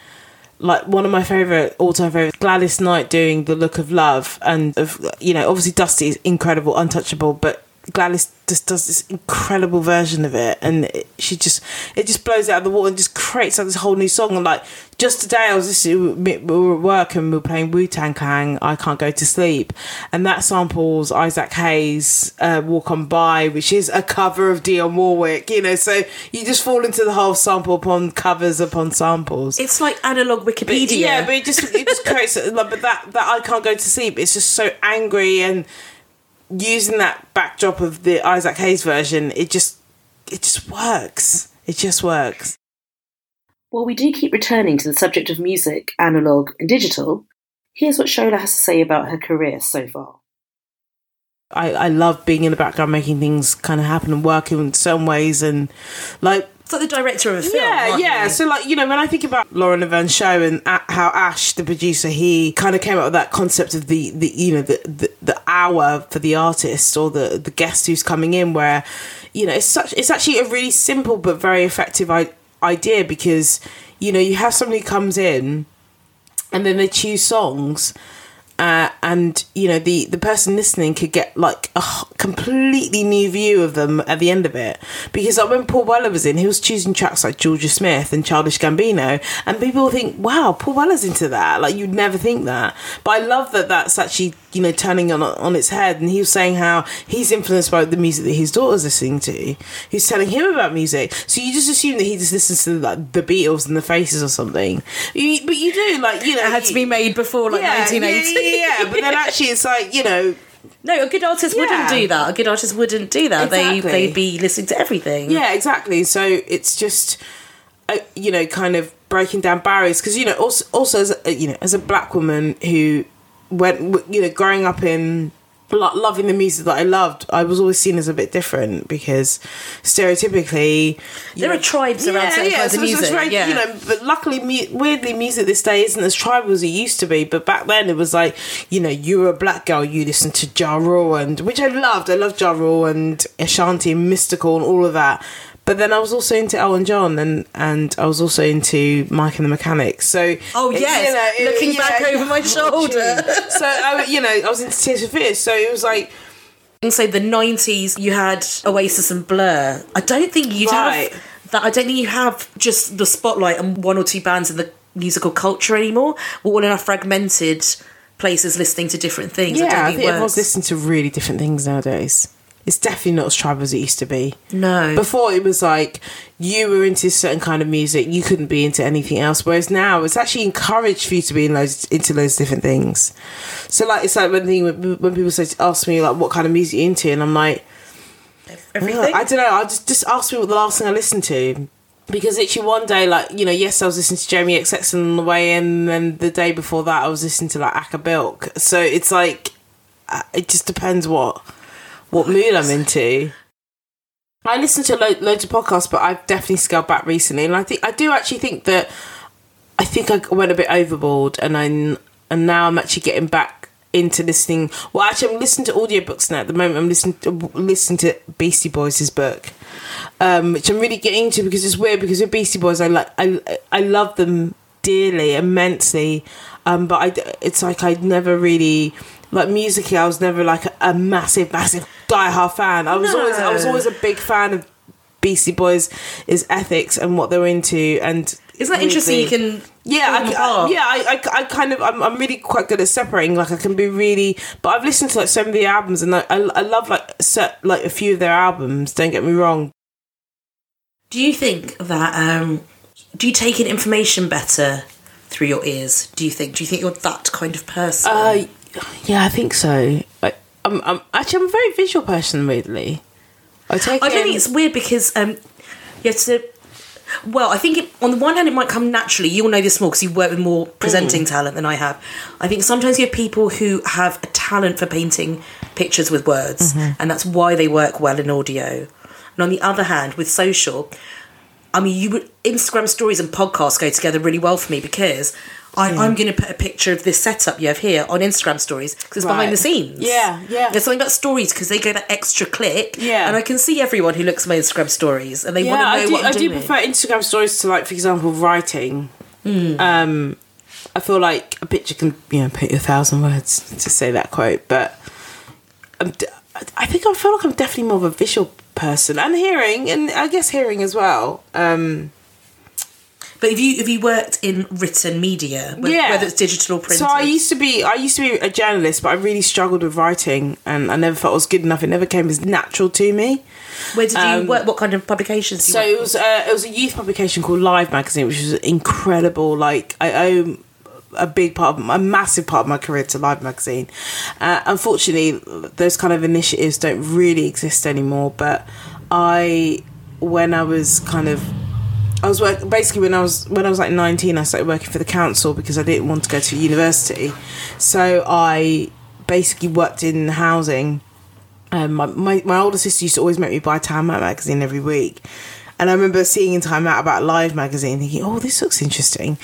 like one of my favorite all time favorite Gladys Knight doing the look of love and of you know obviously Dusty is incredible, untouchable, but Gladys just does this incredible version of it, and it, she just it just blows it out of the water and just creates like this whole new song. And like just today, I was listening, we were at work and we were playing Wu Tang Clan, "I Can't Go to Sleep," and that samples Isaac Hayes' uh, "Walk On By," which is a cover of Dionne Warwick. You know, so you just fall into the whole sample upon covers upon samples. it's like analog Wikipedia. Yeah, but it just it just creates like, but that that I can't go to sleep. It's just so angry and using that backdrop of the Isaac Hayes version. It just it just works. It just works. While we do keep returning to the subject of music, analogue, and digital, here's what Shola has to say about her career so far. I I love being in the background, making things kind of happen and working in certain ways and like it's like the director of a film. Yeah, yeah. you? So, like, you know, when I think about Lauren Laverne show and how Ash, the producer, he kind of came up with that concept of the, the you know, the, the the hour for the artist or the the guest who's coming in, where, you know, it's such it's actually a really simple but very effective I- idea because, you know, you have somebody who comes in, and then they choose songs. Uh, and you know the the person listening could get like a completely new view of them at the end of it. Because like when Paul Weller was in he was choosing tracks like Jorja Smith and Childish Gambino and people think wow Paul Weller's into that. Like you'd never think that. But I love that that's actually you know turning on on its head and he was saying how he's influenced by the music that his daughter's listening to he's telling him about music so you just assume that he just listens to like the Beatles and the Faces or something you, but you do like you know It had to be made before like yeah, 1980. Yeah, yeah, yeah, but then actually it's like, you know, No, a good artist wouldn't do that. A good artist wouldn't do that. They they'd be listening to everything. yeah, exactly. So it's just, uh, you know, kind of breaking down barriers because you know, also, also as a, you know, as a black woman who went, w- you know, growing up in loving the music that I loved, I was always seen as a bit different because stereotypically There know- are tribes around certain kinds of so it's music, very- yeah. you know, but luckily, mu- weirdly, music this day isn't as tribal as it used to be. But back then, it was like, you know, you were a black girl, you listened to Ja Rule, and which I loved. I loved Ja Rule and Ashanti and Mystikal and all of that. But then I was also into Elton John and and I was also into Mike and the Mechanics. So Oh, it- yes, looking back over my shoulder. so I, you know, I was into Tears for Fears. So it was like, And so the nineties, you had Oasis and Blur. I don't think you'd Right. have that. I don't think you have just the spotlight and one or two bands in the musical culture anymore. We're all in our fragmented places, listening to different things. I yeah, don't I think, it everyone's listening to really different things nowadays. It's definitely not as tribal as it used to be. No, Before it was like you were into a certain kind of music, you couldn't be into anything else. Whereas now it's actually encouraged for you to be in loads, into loads of different things. So like it's like when thing when, when people say ask me like what kind of music you into, and I'm like, everything? I don't know. I just just ask me what the last thing I listened to. Because literally one day, like you know, yes, I was listening to Jamie XX on the way in, and then the day before that, I was listening to like Acker Bilk. So it's like, uh, it just depends what what mood I'm into. I listen to lo- loads of podcasts, but I've definitely scaled back recently, and I think I do actually think that I think I went a bit overboard, and I and now I'm actually getting back into listening. Well, actually, I'm listening to audiobooks now. At the moment, I'm listening to listening to Beastie Boys' book, um, which I'm really getting into because it's weird because with Beastie Boys, I like I I love them dearly, immensely, um, but I it's like I never really like musically. I was never like a, a massive, massive die-hard fan. I was No. always I was always a big fan of Beastie Boys' is ethics and what they're into and. Isn't that interesting? You can yeah, I, I- yeah, I, I, I kind of, I'm, I'm really quite good at separating. Like, I can be really, but I've listened to like some of the albums, and like, I, I love like set like a few of their albums. Don't get me wrong. Do you think that um do you take in information better through your ears? Do you think? Do you think you're that kind of person? Uh, yeah, I think so. I, I'm, I'm actually I'm a very visual person. Weirdly, I take. I don't in- think it's weird because um you have to well, I think it, on the one hand it might come naturally. You'll know this more because you work with more presenting Mm. talent than I have. I think sometimes you have people who have a talent for painting pictures with words, Mm-hmm. and that's why they work well in audio. And on the other hand, with social, I mean, you would Instagram stories and podcasts go together really well for me because I, I'm going to put a picture of this setup you have here on Instagram stories because it's behind the scenes. Yeah, yeah. There's something about stories because they get that extra click. Yeah. and I can see everyone who looks at my Instagram stories and they yeah, want to know I do. I do prefer Instagram stories to like, for example, writing. Hmm. Um, I feel like a picture can, you know, put a thousand words to say that quote, but I'm d- I think I feel like I'm definitely more of a visual person and hearing, and I guess hearing as well. Um, But if you have you worked in written media, wh- Yeah. whether it's digital or print, So I used to be I used to be a journalist, but I really struggled with writing, and I never felt I was good enough. It never came as natural to me. Where did you um, work? What kind of publications? You So work it was uh, it was a youth publication called Live Magazine, which was incredible. Like I owe a big part of a massive part of my career to Live Magazine. Uh, unfortunately, those kind of initiatives don't really exist anymore. But I, when I was kind of I was work basically when I was when I was like nineteen. I started working for the council because I didn't want to go to university. So I basically worked in housing. Um, my, my my older sister used to always make me buy Time Out magazine every week, and I remember seeing in Time Out about Live magazine, thinking, "Oh, this looks interesting."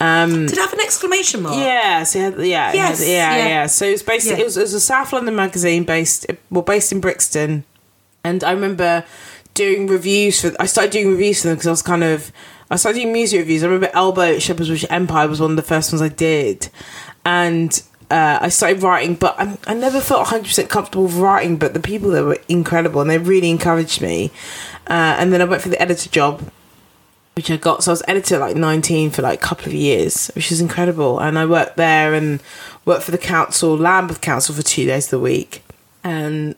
Um, Did it have an exclamation mark? yeah, so had, yeah, Yes, had- yeah, yeah. yeah, So it was basically Yeah. it, was, it was a South London magazine based, well, based in Brixton, and I remember doing reviews for. I started doing reviews for them because I was kind of. I started doing music reviews. I remember Elbow Shepherd's Bush Empire was one of the first ones I did, and uh, I started writing, but I, I never felt 100% comfortable with writing. But the people there were incredible, and they really encouraged me. Uh, and then I went for the editor job, which I got. So I was editor at like 19 for like a couple of years, which is incredible. And I worked there and worked for the council, Lambeth Council, for two days of the week. And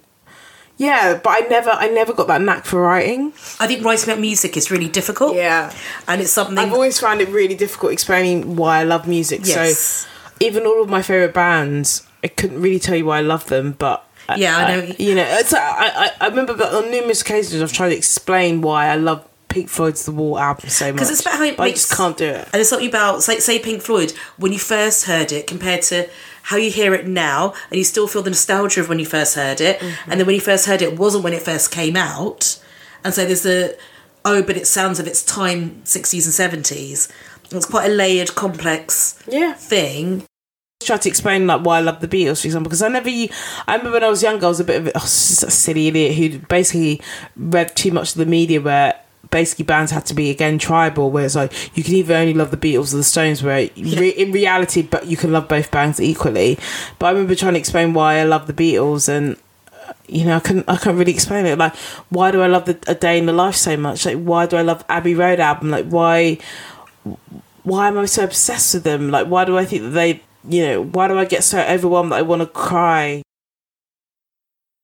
yeah, but I never, I never got that knack for writing. I think writing about music is really difficult. Yeah. and it's something. I've always found it really difficult explaining why I love music. Yes. So even all of my favorite bands, I couldn't really tell you why I love them, but. Uh, yeah, I uh, know. you know, it's, uh, I, I, I remember that on numerous occasions I've tried to explain why I love Pink Floyd's The Wall album so much. Because it's about how it but I just can't do it. And it's something about, say, say Pink Floyd, when you first heard it compared to how you hear it now, and you still feel the nostalgia of when you first heard it, Mm-hmm. and then when you first heard it wasn't when it first came out. And so there's the, oh, but it sounds of its time, 60s and 70s. It's quite a layered, complex Yeah. thing. try to explain like why I love the Beatles, for example, because I never. I remember when I was younger, I was a bit of a, oh, a silly idiot who basically read too much of the media where basically bands had to be again tribal, where it's like you can either only love the Beatles or the Stones, where re- in reality, but you can love both bands equally. But I remember trying to explain why I love the Beatles and. uh, You know, I couldn't. I can't really explain it. Like, why do I love the, a day in the life so much? Like, why do I love Abbey Road album? Like, why? why am I so obsessed with them? Like, why do I think that they, you know, why do I get so overwhelmed that I want to cry?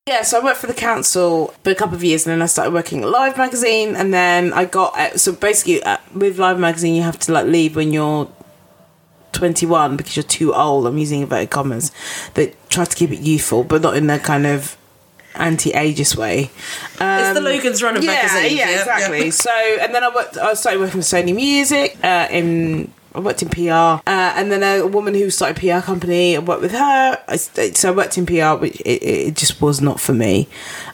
Yeah, so I worked for the council for a couple of years, and then I started working at Live magazine, and then I got uh, so basically uh, with Live magazine, you have to like leave when you're 21 because you're too old. I'm using inverted commas. They try to keep it youthful, but not in that kind of anti-ageist way. it's the Logan's Run of Um, yeah, magazines. yeah, exactly. So, and then I worked. I started working with Sony Music uh, in. I worked in PR, uh, and then a woman who started a PR company. I worked with her. I, so I worked in PR, which it, it just was not for me.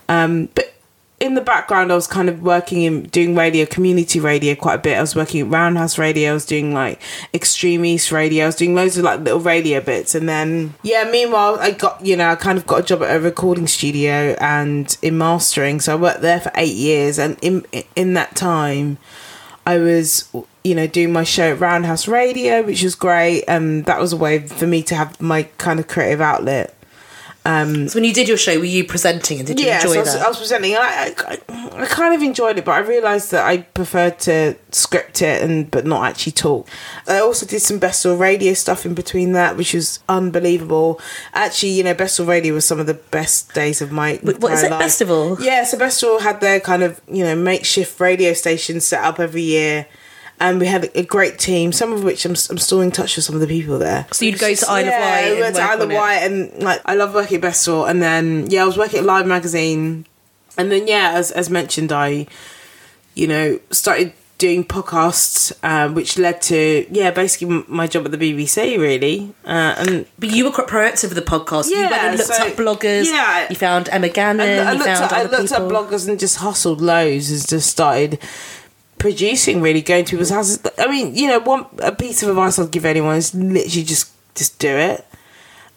Um, but in the background, I was kind of working in doing radio, community radio, quite a bit. I was working at Roundhouse Radio. I was doing like Extreme East Radio. I was doing loads of like little radio bits, and then yeah. Meanwhile, I got you know I kind of got a job at a recording studio and in mastering. So I worked there for eight years, and in in that time, I was you know doing my show at Roundhouse Radio, which was great, and that was a way for me to have my kind of creative outlet. Um, so when you did your show, were you presenting and did you yeah, enjoy so I was, that? I was presenting. I, I, I kind of enjoyed it, but I realised that I preferred to script it and but not actually talk. I also did some Bestival Radio stuff in between that, which was unbelievable. Actually, you know, Bestival Radio was some of the best days of my. What is it, life. Bestival? Yeah, so Bestival had their kind of you know makeshift radio station set up every year. And we had a great team, some of which I'm, I'm still in touch with some of the people there. So you'd go to Isle of Yeah, Wight we and went to Isle of. Wight, and like I love working at Bestival. And then yeah, I was working at Live Magazine, and then yeah, as as mentioned, I you know started doing podcasts, um, which led to yeah, basically my job at the BBC really, uh, and. But you were quite proactive with the podcast. you went Yeah, and looked so- up bloggers. yeah. You found Emma Gannon. I, I looked, found at, I looked at bloggers and just hustled loads and just started producing really going to people's houses. I mean you know one a piece of advice i'd give anyone is literally just just do it.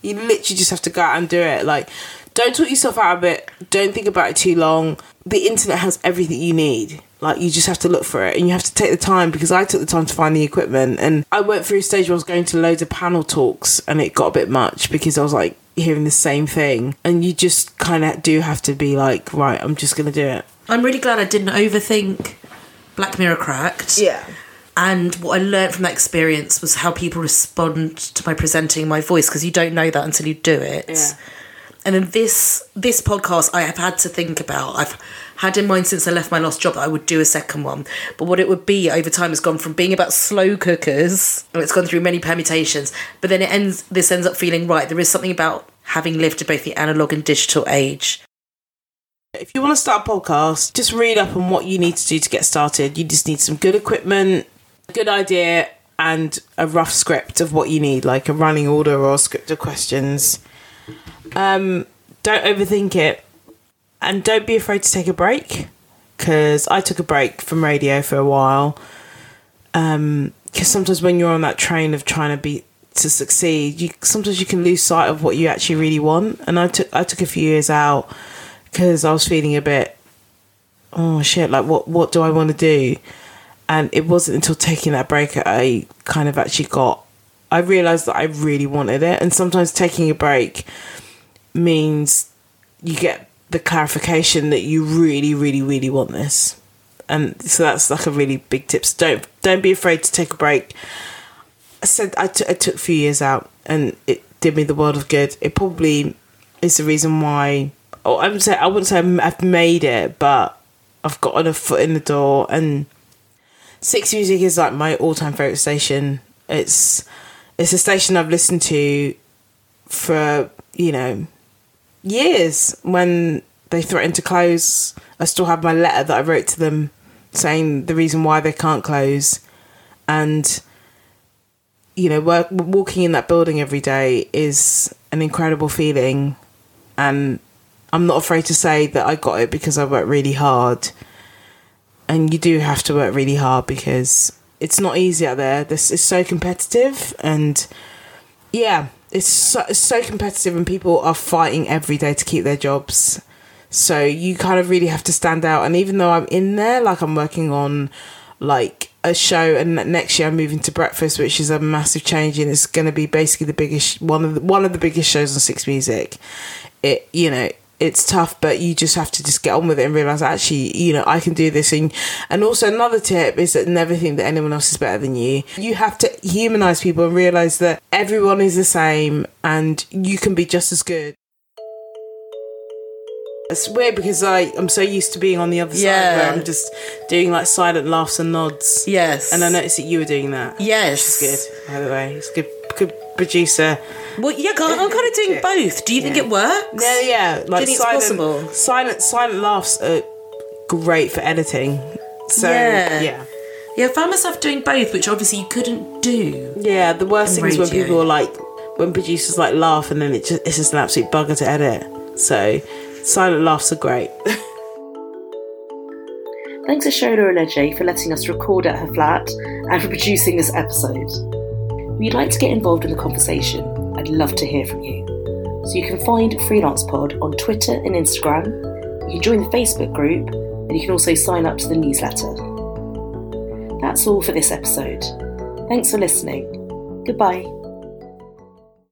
You literally just have to go out and do it. Like don't talk yourself out of it. Don't think about it too long. The internet has everything you need. Like you just have to look for it. And you have to take the time because i took the time to find the equipment. And i went through a stage where i was going to loads of panel talks and it got a bit much because i was like hearing the same thing. And you just kind of do have to be like right i'm just gonna do it. I'm really glad I didn't overthink Black Mirror Cracked. yeah And what I learned from that experience was how people respond to my presenting my voice because you don't know that until you do it. Yeah. And then this this podcast I have had to think about. I've had in mind since I left my last job that I would do a second one. But what it would be over time has gone from being about slow cookers, and it's gone through many permutations. But then it ends this ends up feeling right. There is something about having lived in both the analog and digital age. If you want to start a podcast, just read up on what you need to do to get started. You just need some good equipment, a good idea, and a rough script of what you need, like a running order or a script of questions. Um, don't overthink it, and don't be afraid to take a break. Because I took a break from radio for a while. Because sometimes when you're on that train of trying to be to succeed, you sometimes you can lose sight of what you actually really want. And I took I took a few years out because I was feeling a bit oh shit like what what do I want to do and it wasn't until taking that break I kind of actually got I realized that I really wanted it and sometimes taking a break means you get the clarification that you really really really want this and so that's like a really big tip so don't don't be afraid to take a break I said I t- I took a few years out and it did me the world of good. It probably is the reason why. Oh, I would say I wouldn't say I'm- I've made it, but I've gotten a foot in the door. And Six Music is like my all-time favorite station. It's it's a station I've listened to for you know years. When they threatened to close, I still have my letter that I wrote to them saying the reason why they can't close, and you know, work, walking in that building every day is an incredible feeling. And I'm not afraid to say that I got it because I worked really hard. And you do have to work really hard because it's not easy out there. This is so competitive. And yeah, it's so, it's so competitive, and people are fighting every day to keep their jobs. So you kind of really have to stand out. And even though I'm in there, like I'm working on like a show, and next year I'm moving to Breakfast, which is a massive change, and it's going to be basically the biggest one of the, one of the biggest shows on Six Music. It you know it's tough, but you just have to just get on with it and realize actually you know I can do this. And and also another tip is that never think that anyone else is better than you. You have to humanize people and realize that everyone is the same, and you can be just as good. It's weird because I I'm so used to being on the other side where I'm just doing like silent laughs and nods. Yes. And I noticed that you were doing that. Yes. It's good, by the way. It's good could produce a Well, yeah, 'cause I'm kind of doing both. Do you think it works? yeah yeah like think it's silent, possible? silent silent laughs are great for editing. So Yeah. yeah. Yeah, I found myself doing both, which obviously you couldn't do. Yeah, the worst thing is when people are like when producers like laugh and then it just it's just an absolute bugger to edit. So silent laughs are great. Thanks to Shola Aleje for letting us record at her flat and for producing this episode. You'd like to get involved in the conversation, I'd love to hear from you. So you can find Freelance Pod on Twitter and Instagram, you can join the Facebook group, and you can also sign up to the newsletter. That's all for this episode. Thanks for listening. Goodbye.